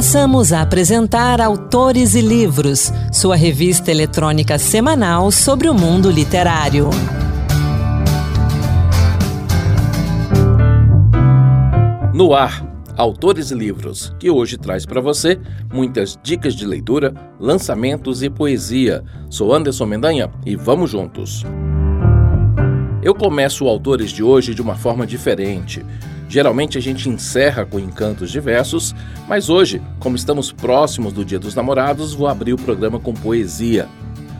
Passamos a apresentar Autores e Livros, sua revista eletrônica semanal sobre o mundo literário. No ar, Autores e Livros, que hoje traz para você muitas dicas de leitura, lançamentos e poesia. Sou Anderson Mendanha e vamos juntos. Eu começo Autores de hoje de uma forma diferente. Geralmente a gente encerra com encantos diversos, mas hoje, como estamos próximos do Dia dos Namorados, vou abrir o programa com poesia.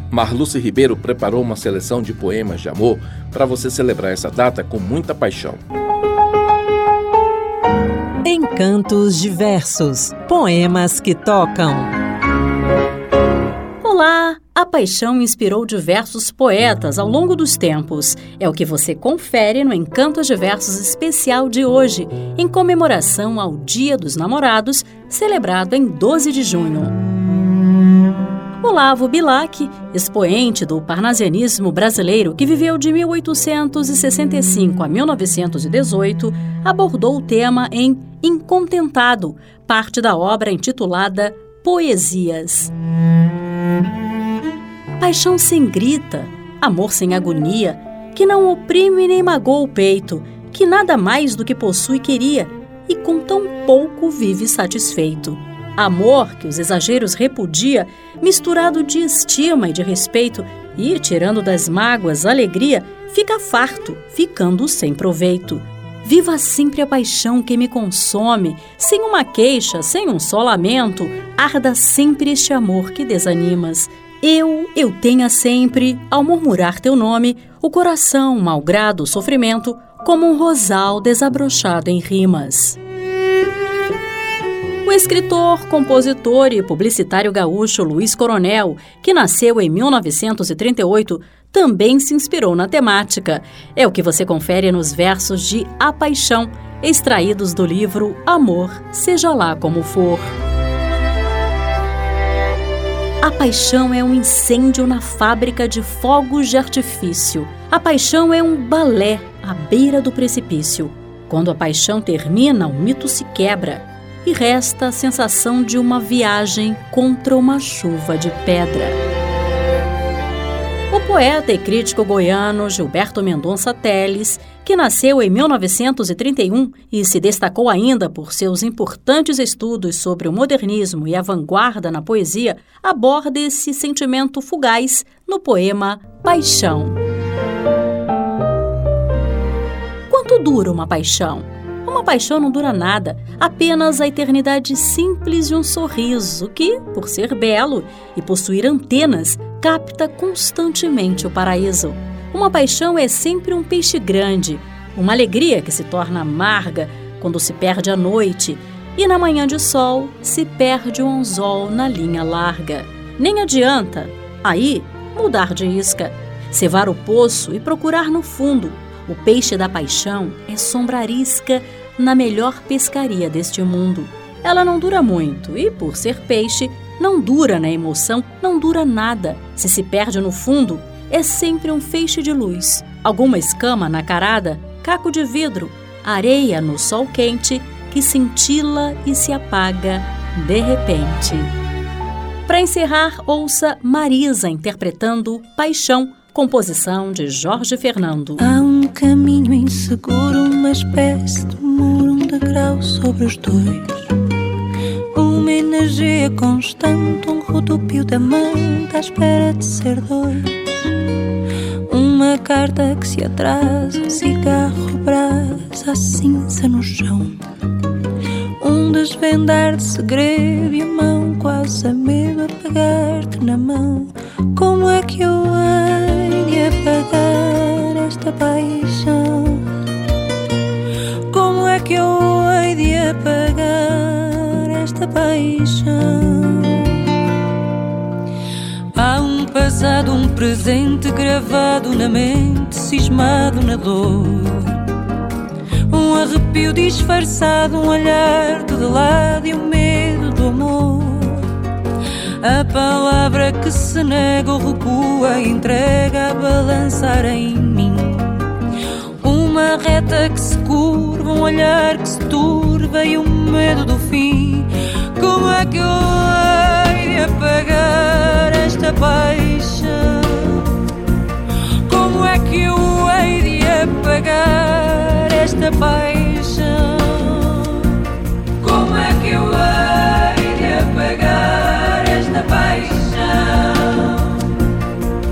Marluce Ribeiro preparou uma seleção de poemas de amor para você celebrar essa data com muita paixão. Encantos diversos poemas que tocam. Olá! A paixão inspirou diversos poetas ao longo dos tempos. É o que você confere no Encantos Diversos especial de hoje, em comemoração ao Dia dos Namorados, celebrado em 12 de junho. Olavo Bilac, expoente do parnasianismo brasileiro que viveu de 1865 a 1918, abordou o tema em Incontentado, parte da obra intitulada Poesias. Paixão sem grita, amor sem agonia, que não oprime nem magoa o peito, que nada mais do que possui queria, e com tão pouco vive satisfeito. Amor que os exageros repudia, misturado de estima e de respeito, e, tirando das mágoas alegria, fica farto, ficando sem proveito. Viva sempre a paixão que me consome, sem uma queixa, sem um só lamento, arda sempre este amor que desanimas. Eu, eu tenha sempre, ao murmurar teu nome, o coração, malgrado o sofrimento, como um rosal desabrochado em rimas. O escritor, compositor e publicitário gaúcho Luiz Coronel, que nasceu em 1938, também se inspirou na temática. É o que você confere nos versos de A Paixão, extraídos do livro Amor, seja lá como for. A paixão é um incêndio na fábrica de fogos de artifício. A paixão é um balé à beira do precipício. Quando a paixão termina, o mito se quebra e resta a sensação de uma viagem contra uma chuva de pedra. Poeta e crítico goiano Gilberto Mendonça Teles que nasceu em 1931 e se destacou ainda por seus importantes estudos sobre o modernismo e a vanguarda na poesia, aborda esse sentimento fugaz no poema Paixão. Quanto dura uma paixão? Uma paixão não dura nada, apenas a eternidade simples de um sorriso que, por ser belo e possuir antenas, capta constantemente o paraíso. Uma paixão é sempre um peixe grande, uma alegria que se torna amarga quando se perde a noite e na manhã de sol se perde o anzol na linha larga. Nem adianta, aí, mudar de isca, cevar o poço e procurar no fundo. O peixe da paixão é sombrarisca na melhor pescaria deste mundo. Ela não dura muito e, por ser peixe, não dura na emoção, não dura nada. Se se perde no fundo, é sempre um feixe de luz, alguma escama na carada, caco de vidro, areia no sol quente que cintila e se apaga de repente. Para encerrar, ouça Marisa interpretando Paixão, composição de Jorge Fernando. Há um caminho inseguro, uma espécie de muro, um degrau sobre os dois. Uma energia constante, um rodopio da mente à espera de ser dois uma carta que se atrasa, um cigarro brasa, a cinza no chão. Um desvendar de segredo e a mão quase a medo a pegar-te na mão. Como é que eu passado, um presente gravado na mente, cismado na dor. Um arrepio disfarçado, um olhar de lado e o um medo do amor. A palavra que se nega ou recua, entrega a balançar em mim. Uma reta que se curva, um olhar que se turva e o um medo do fim. Como é que eu apagar esta paixão? Como é que eu hei de apagar esta paixão? Como é que eu hei de apagar esta paixão?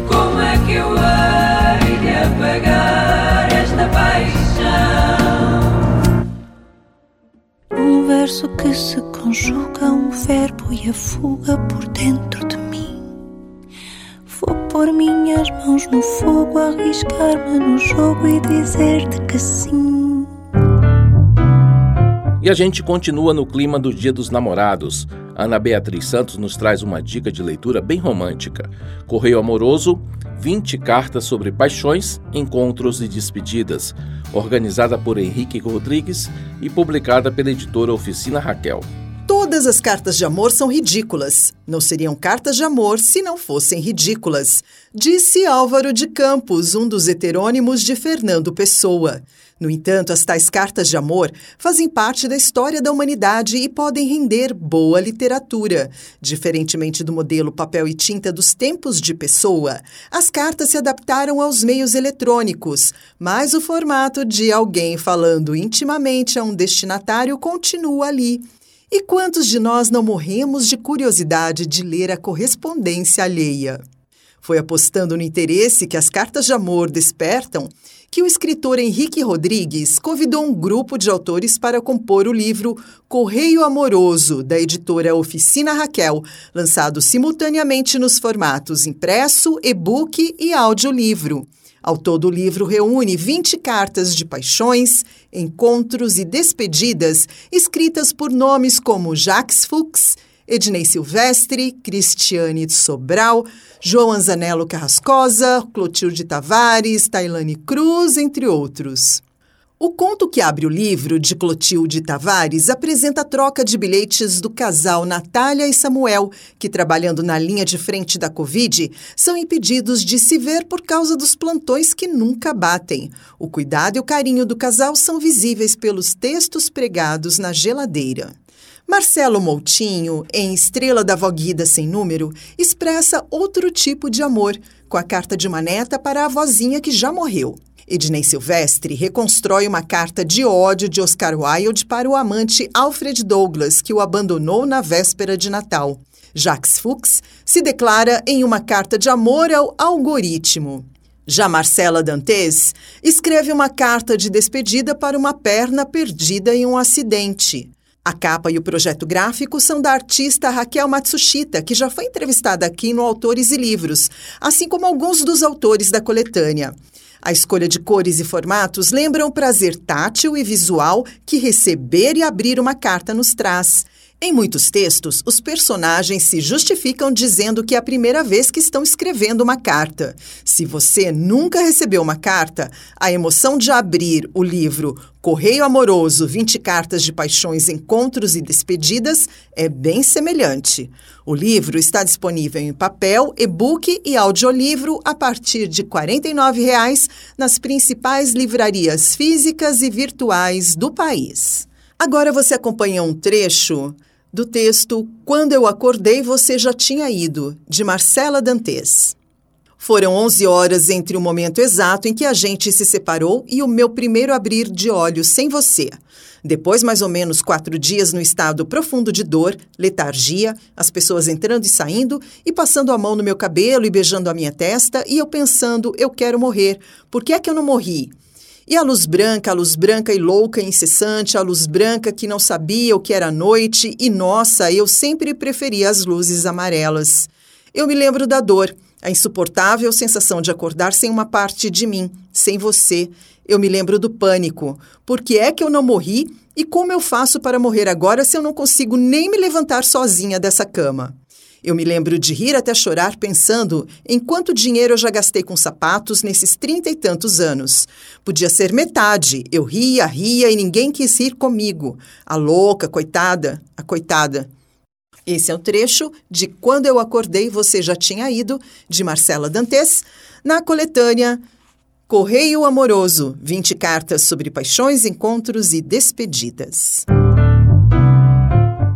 Como é que eu hei de apagar esta paixão? Um verso que se verbo e a fuga por dentro de mim. Vou pôr minhas mãos no fogo, arriscar-me no jogo e dizer-te que sim. E a gente continua no clima do Dia dos Namorados. Ana Beatriz Santos nos traz uma dica de leitura bem romântica. Correio Amoroso, 20 cartas sobre paixões, encontros e despedidas, organizada por Henrique Rodrigues e publicada pela editora Oficina Raquel. Todas as cartas de amor são ridículas. Não seriam cartas de amor se não fossem ridículas, disse Álvaro de Campos, um dos heterônimos de Fernando Pessoa. No entanto, as tais cartas de amor fazem parte da história da humanidade e podem render boa literatura. Diferentemente do modelo papel e tinta dos tempos de pessoa, as cartas se adaptaram aos meios eletrônicos, mas o formato de alguém falando intimamente a um destinatário continua ali. E quantos de nós não morremos de curiosidade de ler a correspondência alheia? Foi apostando no interesse que as cartas de amor despertam que o escritor Henrique Rodrigues convidou um grupo de autores para compor o livro Correio Amoroso, da editora Oficina Raquel, lançado simultaneamente nos formatos impresso, e-book e audiolivro. Ao todo, o livro reúne 20 cartas de paixões, encontros e despedidas escritas por nomes como Jacques Fuchs, Ednei Silvestre, Cristiane Sobral, João Anzanello Carrascosa, Clotilde Tavares, Tailane Cruz, entre outros. O conto que abre o livro, de Clotilde Tavares, apresenta a troca de bilhetes do casal Natália e Samuel, que, trabalhando na linha de frente da Covid, são impedidos de se ver por causa dos plantões que nunca batem. O cuidado e o carinho do casal são visíveis pelos textos pregados na geladeira. Marcelo Moutinho, em Estrela da Voguida Sem Número, expressa outro tipo de amor, com a carta de uma neta para a vozinha que já morreu. Ednei Silvestre reconstrói uma carta de ódio de Oscar Wilde para o amante Alfred Douglas, que o abandonou na véspera de Natal. Jacques Fuchs se declara em uma carta de amor ao algoritmo. Já Marcela Dantes escreve uma carta de despedida para uma perna perdida em um acidente. A capa e o projeto gráfico são da artista Raquel Matsushita, que já foi entrevistada aqui no Autores e Livros, assim como alguns dos autores da coletânea. A escolha de cores e formatos lembra o prazer tátil e visual que receber e abrir uma carta nos traz. Em muitos textos, os personagens se justificam dizendo que é a primeira vez que estão escrevendo uma carta. Se você nunca recebeu uma carta, a emoção de abrir o livro Correio Amoroso 20 Cartas de Paixões, Encontros e Despedidas é bem semelhante. O livro está disponível em papel, e-book e audiolivro a partir de R$ 49,00 nas principais livrarias físicas e virtuais do país. Agora você acompanha um trecho do texto Quando eu acordei você já tinha ido, de Marcela Dantes. Foram 11 horas entre o momento exato em que a gente se separou e o meu primeiro abrir de olhos sem você. Depois, mais ou menos quatro dias no estado profundo de dor, letargia, as pessoas entrando e saindo e passando a mão no meu cabelo e beijando a minha testa, e eu pensando, eu quero morrer. Por que é que eu não morri? E a luz branca, a luz branca e louca incessante, a luz branca que não sabia o que era noite, e nossa, eu sempre preferia as luzes amarelas. Eu me lembro da dor, a insuportável sensação de acordar sem uma parte de mim, sem você. Eu me lembro do pânico. Por que é que eu não morri? E como eu faço para morrer agora se eu não consigo nem me levantar sozinha dessa cama? Eu me lembro de rir até chorar pensando em quanto dinheiro eu já gastei com sapatos nesses trinta e tantos anos. Podia ser metade. Eu ria, ria e ninguém quis rir comigo. A louca, coitada, a coitada. Esse é o trecho de Quando Eu Acordei Você Já Tinha Ido, de Marcela Dantes, na coletânea Correio Amoroso 20 cartas sobre paixões, encontros e despedidas.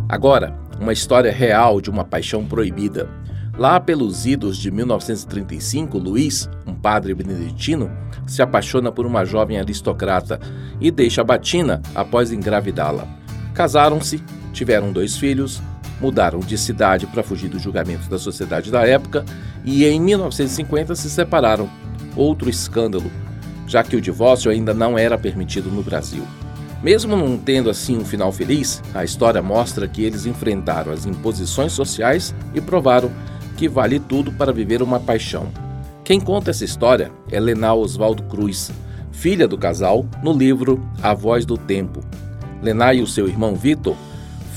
Agora, uma história real de uma paixão proibida. Lá pelos idos de 1935, Luiz, um padre beneditino, se apaixona por uma jovem aristocrata e deixa Batina após engravidá-la. Casaram-se, tiveram dois filhos, mudaram de cidade para fugir dos julgamentos da sociedade da época e em 1950 se separaram. Outro escândalo, já que o divórcio ainda não era permitido no Brasil. Mesmo não tendo assim um final feliz, a história mostra que eles enfrentaram as imposições sociais e provaram que vale tudo para viver uma paixão. Quem conta essa história é Lenal Oswaldo Cruz, filha do casal, no livro A Voz do Tempo. Lená e o seu irmão Vitor,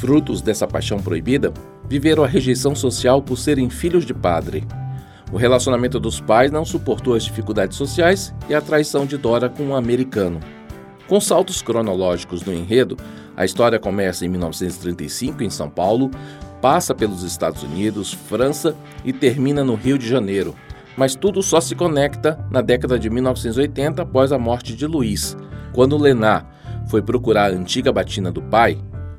frutos dessa paixão proibida, viveram a rejeição social por serem filhos de padre. O relacionamento dos pais não suportou as dificuldades sociais e a traição de Dora com um americano. Com saltos cronológicos no enredo, a história começa em 1935 em São Paulo, passa pelos Estados Unidos, França e termina no Rio de Janeiro. Mas tudo só se conecta na década de 1980 após a morte de Luiz, quando Lená foi procurar a antiga batina do pai,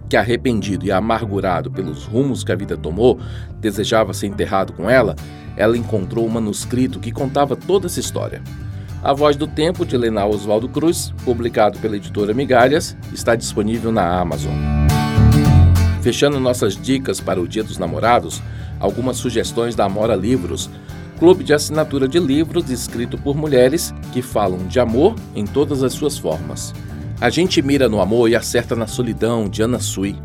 que arrependido e amargurado pelos rumos que a vida tomou, desejava ser enterrado com ela, ela encontrou um manuscrito que contava toda essa história. A Voz do Tempo, de Lenal Oswaldo Cruz, publicado pela editora Migalhas, está disponível na Amazon. Fechando nossas dicas para o Dia dos Namorados, algumas sugestões da Amora Livros, clube de assinatura de livros escrito por mulheres que falam de amor em todas as suas formas. A gente mira no amor e acerta na solidão, de Ana Sui.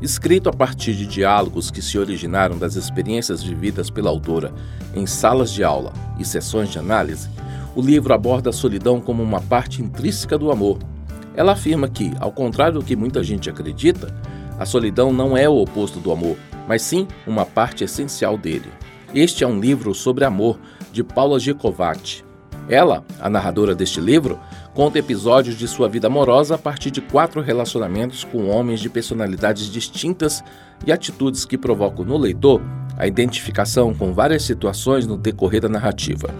Escrito a partir de diálogos que se originaram das experiências vividas pela autora em salas de aula e sessões de análise, o livro aborda a solidão como uma parte intrínseca do amor. Ela afirma que, ao contrário do que muita gente acredita, a solidão não é o oposto do amor, mas sim uma parte essencial dele. Este é um livro sobre amor, de Paula Giacovatti. Ela, a narradora deste livro, conta episódios de sua vida amorosa a partir de quatro relacionamentos com homens de personalidades distintas e atitudes que provocam no leitor a identificação com várias situações no decorrer da narrativa.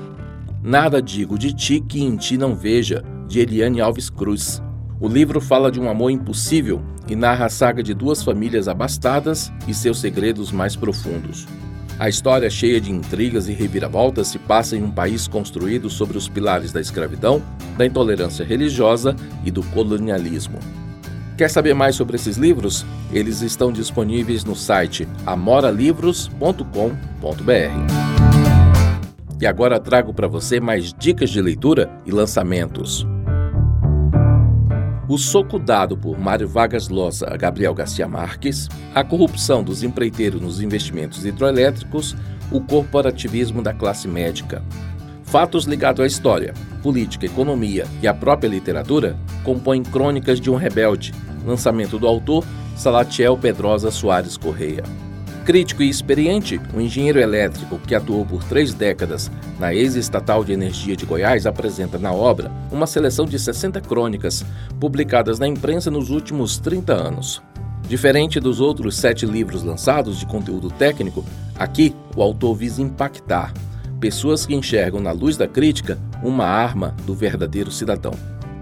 Nada digo de ti que em ti não veja, de Eliane Alves Cruz. O livro fala de um amor impossível e narra a saga de duas famílias abastadas e seus segredos mais profundos. A história, cheia de intrigas e reviravoltas, se passa em um país construído sobre os pilares da escravidão, da intolerância religiosa e do colonialismo. Quer saber mais sobre esses livros? Eles estão disponíveis no site amoralivros.com.br. E agora trago para você mais dicas de leitura e lançamentos. O soco dado por Mário Vargas Llosa a Gabriel Garcia Marques, a corrupção dos empreiteiros nos investimentos hidroelétricos, o corporativismo da classe médica. Fatos ligados à história, política, economia e à própria literatura compõem Crônicas de um Rebelde, lançamento do autor Salatiel Pedrosa Soares Correia. Crítico e experiente, o engenheiro elétrico que atuou por três décadas na ex-estatal de energia de Goiás apresenta na obra uma seleção de 60 crônicas publicadas na imprensa nos últimos 30 anos. Diferente dos outros sete livros lançados de conteúdo técnico, aqui o autor visa impactar pessoas que enxergam na luz da crítica uma arma do verdadeiro cidadão.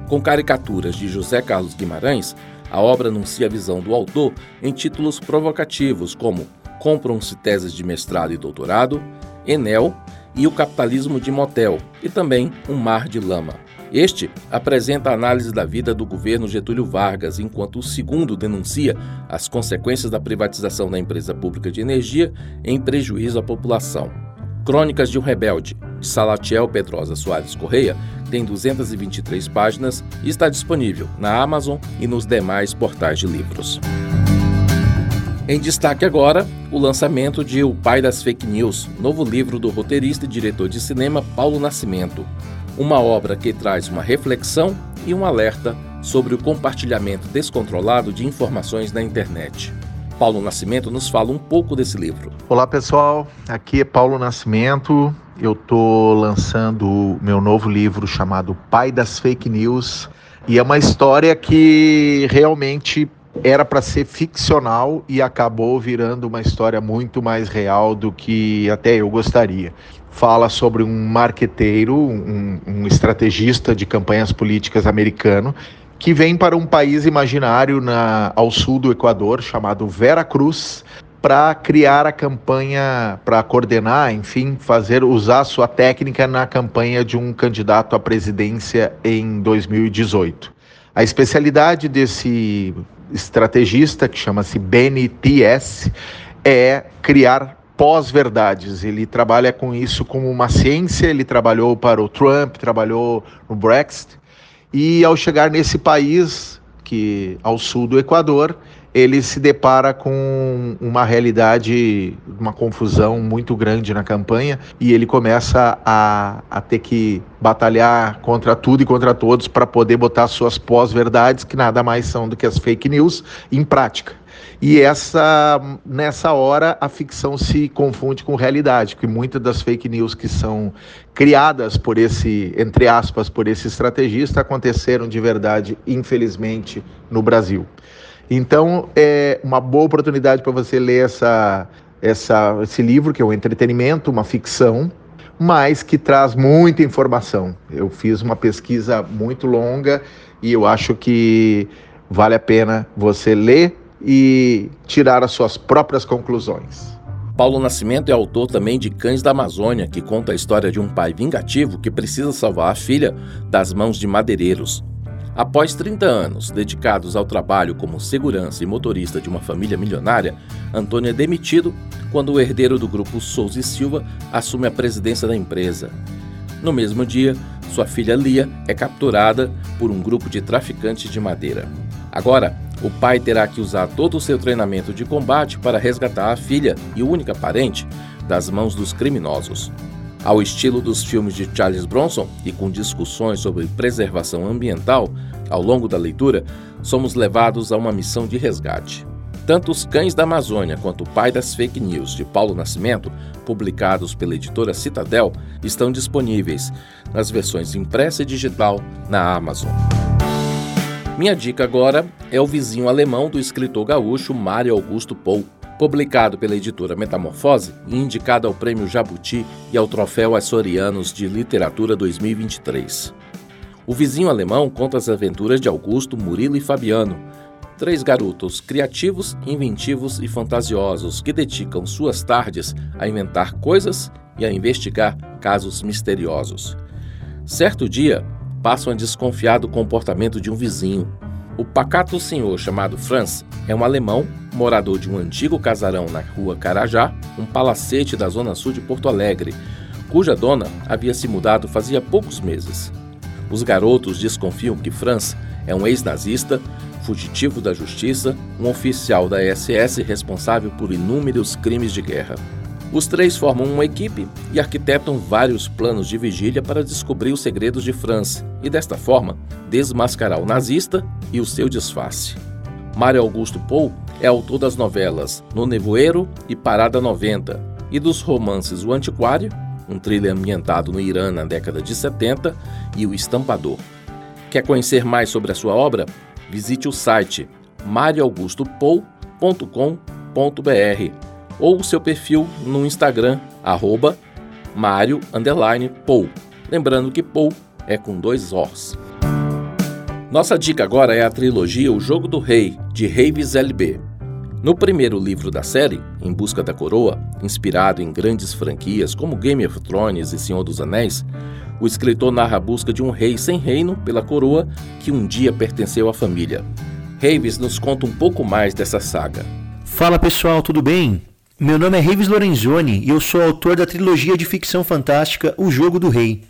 Com caricaturas de José Carlos Guimarães, a obra anuncia a visão do autor em títulos provocativos como compram-se teses de mestrado e doutorado, Enel e o capitalismo de motel, e também Um Mar de Lama. Este apresenta a análise da vida do governo Getúlio Vargas, enquanto o segundo denuncia as consequências da privatização da empresa pública de energia em prejuízo à população. Crônicas de um Rebelde, de Salatiel Pedrosa Soares Correia, tem 223 páginas e está disponível na Amazon e nos demais portais de livros. Em destaque agora, o lançamento de O Pai das Fake News, novo livro do roteirista e diretor de cinema Paulo Nascimento. Uma obra que traz uma reflexão e um alerta sobre o compartilhamento descontrolado de informações na internet. Paulo Nascimento nos fala um pouco desse livro. Olá pessoal, aqui é Paulo Nascimento. Eu estou lançando meu novo livro chamado Pai das Fake News e é uma história que realmente era para ser ficcional e acabou virando uma história muito mais real do que até eu gostaria. Fala sobre um marqueteiro, um, um estrategista de campanhas políticas americano que vem para um país imaginário na, ao sul do Equador chamado Vera Cruz para criar a campanha, para coordenar, enfim, fazer usar sua técnica na campanha de um candidato à presidência em 2018. A especialidade desse estrategista, que chama-se Benny T.S., é criar pós-verdades. Ele trabalha com isso como uma ciência, ele trabalhou para o Trump, trabalhou no Brexit, e ao chegar nesse país, que ao sul do Equador, ele se depara com uma realidade, uma confusão muito grande na campanha e ele começa a, a ter que batalhar contra tudo e contra todos para poder botar suas pós-verdades, que nada mais são do que as fake news, em prática. E essa, nessa hora a ficção se confunde com realidade, porque muitas das fake news que são criadas por esse, entre aspas, por esse estrategista aconteceram de verdade, infelizmente, no Brasil. Então, é uma boa oportunidade para você ler essa, essa, esse livro, que é um entretenimento, uma ficção, mas que traz muita informação. Eu fiz uma pesquisa muito longa e eu acho que vale a pena você ler e tirar as suas próprias conclusões. Paulo Nascimento é autor também de Cães da Amazônia, que conta a história de um pai vingativo que precisa salvar a filha das mãos de madeireiros. Após 30 anos dedicados ao trabalho como segurança e motorista de uma família milionária, Antônio é demitido quando o herdeiro do grupo Souza e Silva assume a presidência da empresa. No mesmo dia, sua filha Lia é capturada por um grupo de traficantes de madeira. Agora, o pai terá que usar todo o seu treinamento de combate para resgatar a filha e única parente das mãos dos criminosos. Ao estilo dos filmes de Charles Bronson e com discussões sobre preservação ambiental, ao longo da leitura, somos levados a uma missão de resgate. Tanto Os Cães da Amazônia quanto O Pai das Fake News, de Paulo Nascimento, publicados pela editora Citadel, estão disponíveis nas versões impressa e digital na Amazon. Minha dica agora é O Vizinho Alemão do escritor gaúcho Mário Augusto Pou publicado pela editora Metamorfose e indicado ao Prêmio Jabuti e ao Troféu Açorianos de Literatura 2023. O vizinho alemão conta as aventuras de Augusto, Murilo e Fabiano, três garotos criativos, inventivos e fantasiosos que dedicam suas tardes a inventar coisas e a investigar casos misteriosos. Certo dia, passam a desconfiar do comportamento de um vizinho, o pacato senhor chamado Franz é um alemão, morador de um antigo casarão na rua Carajá, um palacete da zona sul de Porto Alegre, cuja dona havia se mudado fazia poucos meses. Os garotos desconfiam que Franz é um ex-nazista, fugitivo da justiça, um oficial da SS responsável por inúmeros crimes de guerra. Os três formam uma equipe e arquitetam vários planos de vigília para descobrir os segredos de Franz e, desta forma, desmascarar o nazista e o seu disfarce. Mário Augusto Pou é autor das novelas No Nevoeiro e Parada 90 e dos romances O Antiquário, um thriller ambientado no Irã na década de 70, e O Estampador. Quer conhecer mais sobre a sua obra? Visite o site marioaugustopou.com.br ou o seu perfil no Instagram, arroba Mário. Lembrando que Pou é com dois Os. Nossa dica agora é a trilogia O Jogo do Rei, de Reives LB. No primeiro livro da série, Em Busca da Coroa, inspirado em grandes franquias como Game of Thrones e Senhor dos Anéis, o escritor narra a busca de um rei sem reino pela coroa que um dia pertenceu à família. Reives nos conta um pouco mais dessa saga. Fala pessoal, tudo bem? Meu nome é Reeves Lorenzoni e eu sou autor da trilogia de ficção fantástica O Jogo do Rei.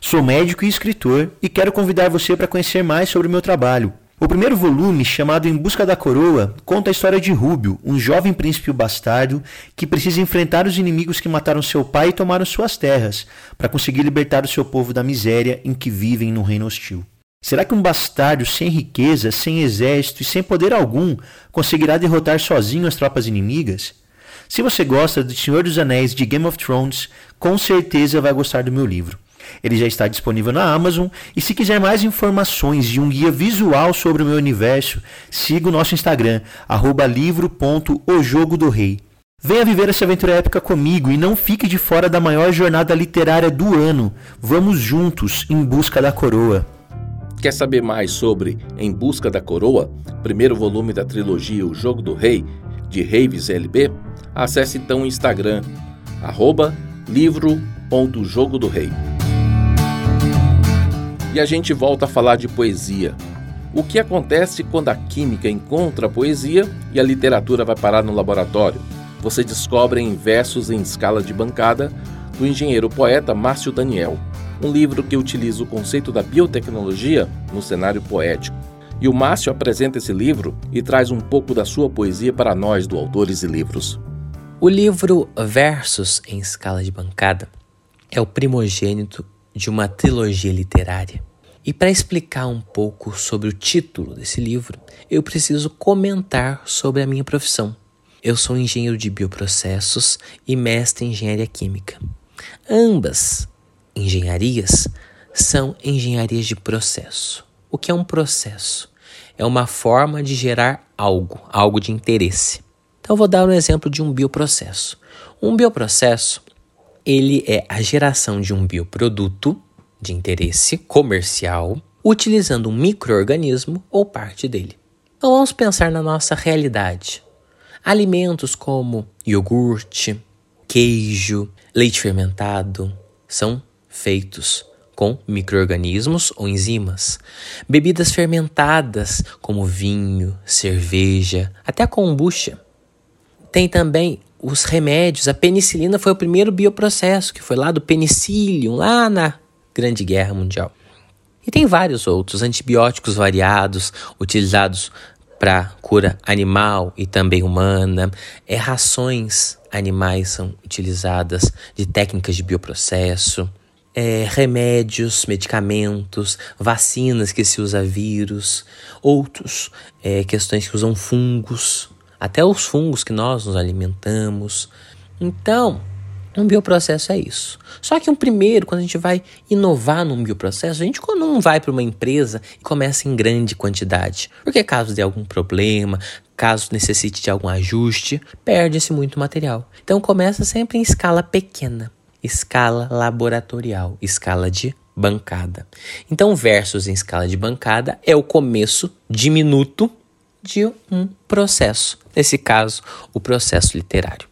Sou médico e escritor e quero convidar você para conhecer mais sobre o meu trabalho. O primeiro volume, chamado Em Busca da Coroa, conta a história de Rúbio, um jovem príncipe bastardo que precisa enfrentar os inimigos que mataram seu pai e tomaram suas terras, para conseguir libertar o seu povo da miséria em que vivem num reino hostil. Será que um bastardo sem riqueza, sem exército e sem poder algum conseguirá derrotar sozinho as tropas inimigas? Se você gosta do Senhor dos Anéis de Game of Thrones, com certeza vai gostar do meu livro. Ele já está disponível na Amazon e se quiser mais informações e um guia visual sobre o meu universo, siga o nosso Instagram, livro.ojogodorei. Venha viver essa aventura épica comigo e não fique de fora da maior jornada literária do ano. Vamos juntos em busca da coroa. Quer saber mais sobre Em Busca da Coroa, primeiro volume da trilogia O Jogo do Rei? de Raves LB, acesse então o Instagram, arroba livro.jogo do rei. E a gente volta a falar de poesia. O que acontece quando a química encontra a poesia e a literatura vai parar no laboratório? Você descobre em Versos em Escala de Bancada, do engenheiro poeta Márcio Daniel, um livro que utiliza o conceito da biotecnologia no cenário poético. E o Márcio apresenta esse livro e traz um pouco da sua poesia para nós do Autores e Livros. O livro Versos em Escala de Bancada é o primogênito de uma trilogia literária. E para explicar um pouco sobre o título desse livro, eu preciso comentar sobre a minha profissão. Eu sou engenheiro de bioprocessos e mestre em engenharia química. Ambas engenharias são engenharias de processo. O que é um processo? É uma forma de gerar algo, algo de interesse. Então vou dar um exemplo de um bioprocesso. Um bioprocesso, ele é a geração de um bioproduto de interesse comercial utilizando um microorganismo ou parte dele. Então vamos pensar na nossa realidade. Alimentos como iogurte, queijo, leite fermentado são feitos com microorganismos ou enzimas. Bebidas fermentadas como vinho, cerveja, até a kombucha tem também os remédios. A penicilina foi o primeiro bioprocesso, que foi lá do penicillium, lá na Grande Guerra Mundial. E tem vários outros antibióticos variados utilizados para cura animal e também humana. É, rações animais são utilizadas de técnicas de bioprocesso. É, remédios, medicamentos, vacinas que se usa vírus, outros é, questões que usam fungos até os fungos que nós nos alimentamos. Então, um bioprocesso é isso. Só que um primeiro, quando a gente vai inovar num bioprocesso, a gente não vai para uma empresa e começa em grande quantidade. Porque caso dê algum problema, caso necessite de algum ajuste, perde-se muito material. Então começa sempre em escala pequena, escala laboratorial, escala de bancada. Então versus em escala de bancada é o começo diminuto de um processo, nesse caso, o processo literário.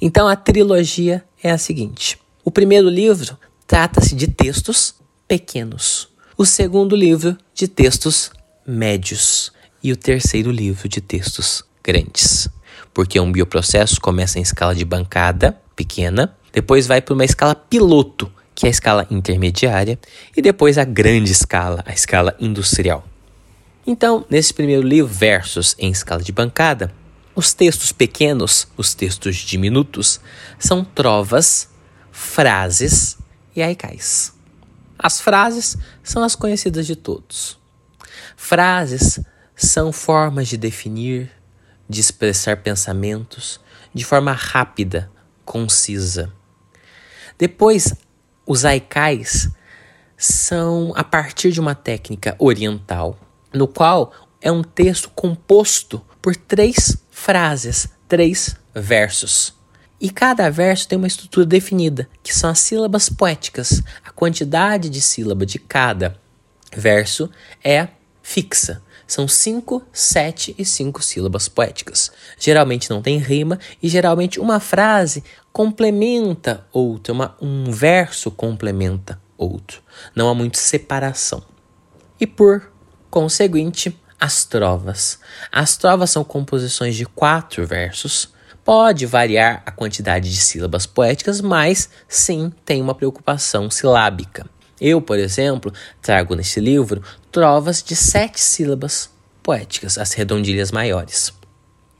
Então a trilogia é a seguinte: o primeiro livro trata-se de textos pequenos, o segundo livro de textos médios e o terceiro livro de textos grandes. Porque um bioprocesso começa em escala de bancada pequena, depois vai para uma escala piloto, que é a escala intermediária, e depois a grande escala, a escala industrial. Então, nesse primeiro livro, Versos em Escala de Bancada, os textos pequenos, os textos diminutos, são trovas, frases e aicais. As frases são as conhecidas de todos. Frases são formas de definir, de expressar pensamentos de forma rápida, concisa. Depois, os aicais são a partir de uma técnica oriental no qual é um texto composto por três frases, três versos. E cada verso tem uma estrutura definida, que são as sílabas poéticas. A quantidade de sílaba de cada verso é fixa. São cinco, sete e cinco sílabas poéticas. Geralmente não tem rima e geralmente uma frase complementa outra, uma, um verso complementa outro. Não há muita separação. E por Conseguinte, as trovas. As trovas são composições de quatro versos. Pode variar a quantidade de sílabas poéticas, mas sim tem uma preocupação silábica. Eu, por exemplo, trago neste livro trovas de sete sílabas poéticas, as redondilhas maiores.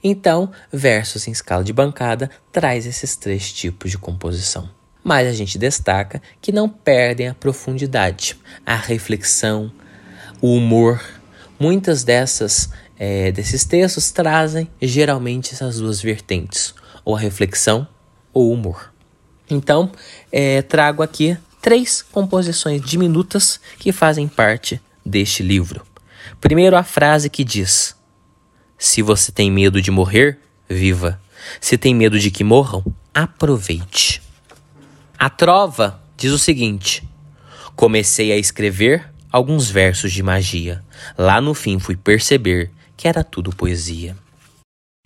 Então, versos em escala de bancada traz esses três tipos de composição. Mas a gente destaca que não perdem a profundidade, a reflexão, o humor. Muitas dessas é, desses textos trazem geralmente essas duas vertentes, ou a reflexão ou o humor. Então, é, trago aqui três composições diminutas que fazem parte deste livro. Primeiro, a frase que diz: Se você tem medo de morrer, viva. Se tem medo de que morram, aproveite. A trova diz o seguinte: Comecei a escrever alguns versos de magia. Lá no fim fui perceber que era tudo poesia.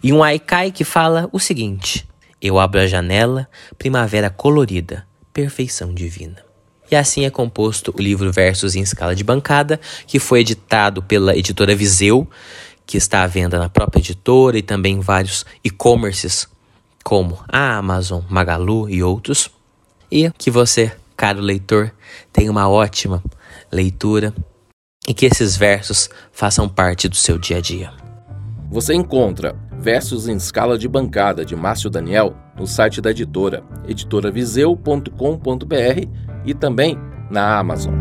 E um haikai que fala o seguinte: Eu abro a janela, primavera colorida, perfeição divina. E assim é composto o livro Versos em Escala de Bancada, que foi editado pela editora Viseu, que está à venda na própria editora e também em vários e-commerces como a Amazon, Magalu e outros. E que você, caro leitor, tenha uma ótima leitura e que esses versos façam parte do seu dia a dia. Você encontra Versos em Escala de Bancada de Márcio Daniel no site da editora, editoraviseu.com.br e também na Amazon.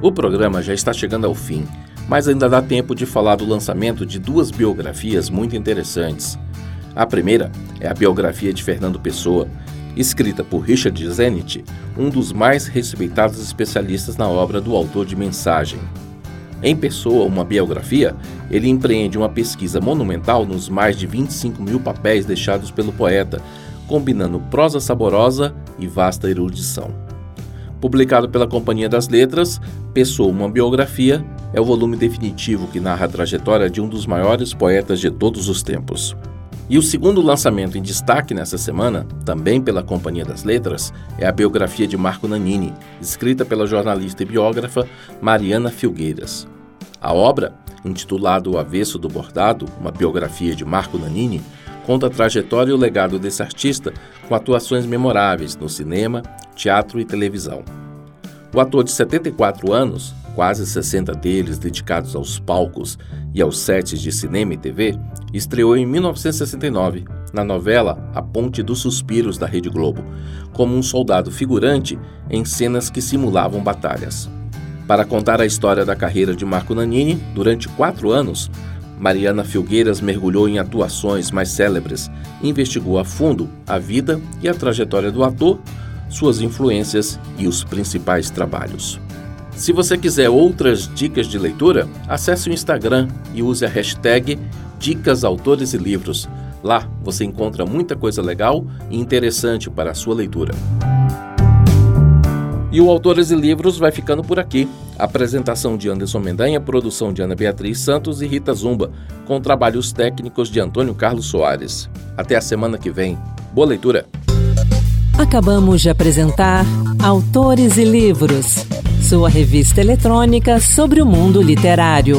O programa já está chegando ao fim, mas ainda dá tempo de falar do lançamento de duas biografias muito interessantes. A primeira é a biografia de Fernando Pessoa, escrita por Richard Zenit, um dos mais respeitados especialistas na obra do autor de Mensagem. Em Pessoa, uma biografia, ele empreende uma pesquisa monumental nos mais de 25 mil papéis deixados pelo poeta, combinando prosa saborosa e vasta erudição. Publicado pela Companhia das Letras, Pessoa, uma biografia, é o volume definitivo que narra a trajetória de um dos maiores poetas de todos os tempos. E o segundo lançamento em destaque nessa semana, também pela Companhia das Letras, é a biografia de Marco Nanini, escrita pela jornalista e biógrafa Mariana Filgueiras. A obra, intitulada O Avesso do Bordado, uma biografia de Marco Nanini, conta a trajetória e o legado desse artista com atuações memoráveis no cinema, teatro e televisão. O ator de 74 anos, quase 60 deles dedicados aos palcos e aos sets de cinema e TV, estreou em 1969 na novela A Ponte dos Suspiros da Rede Globo, como um soldado figurante em cenas que simulavam batalhas. Para contar a história da carreira de Marco Nanini, durante quatro anos, Mariana Filgueiras mergulhou em atuações mais célebres e investigou a fundo a vida e a trajetória do ator, suas influências e os principais trabalhos. Se você quiser outras dicas de leitura, acesse o Instagram e use a hashtag Dicas Autores e Livros. Lá você encontra muita coisa legal e interessante para a sua leitura. E o Autores e Livros vai ficando por aqui. Apresentação de Anderson Mendanha, produção de Ana Beatriz Santos e Rita Zumba, com trabalhos técnicos de Antônio Carlos Soares. Até a semana que vem. Boa leitura! Acabamos de apresentar Autores e Livros, sua revista eletrônica sobre o mundo literário.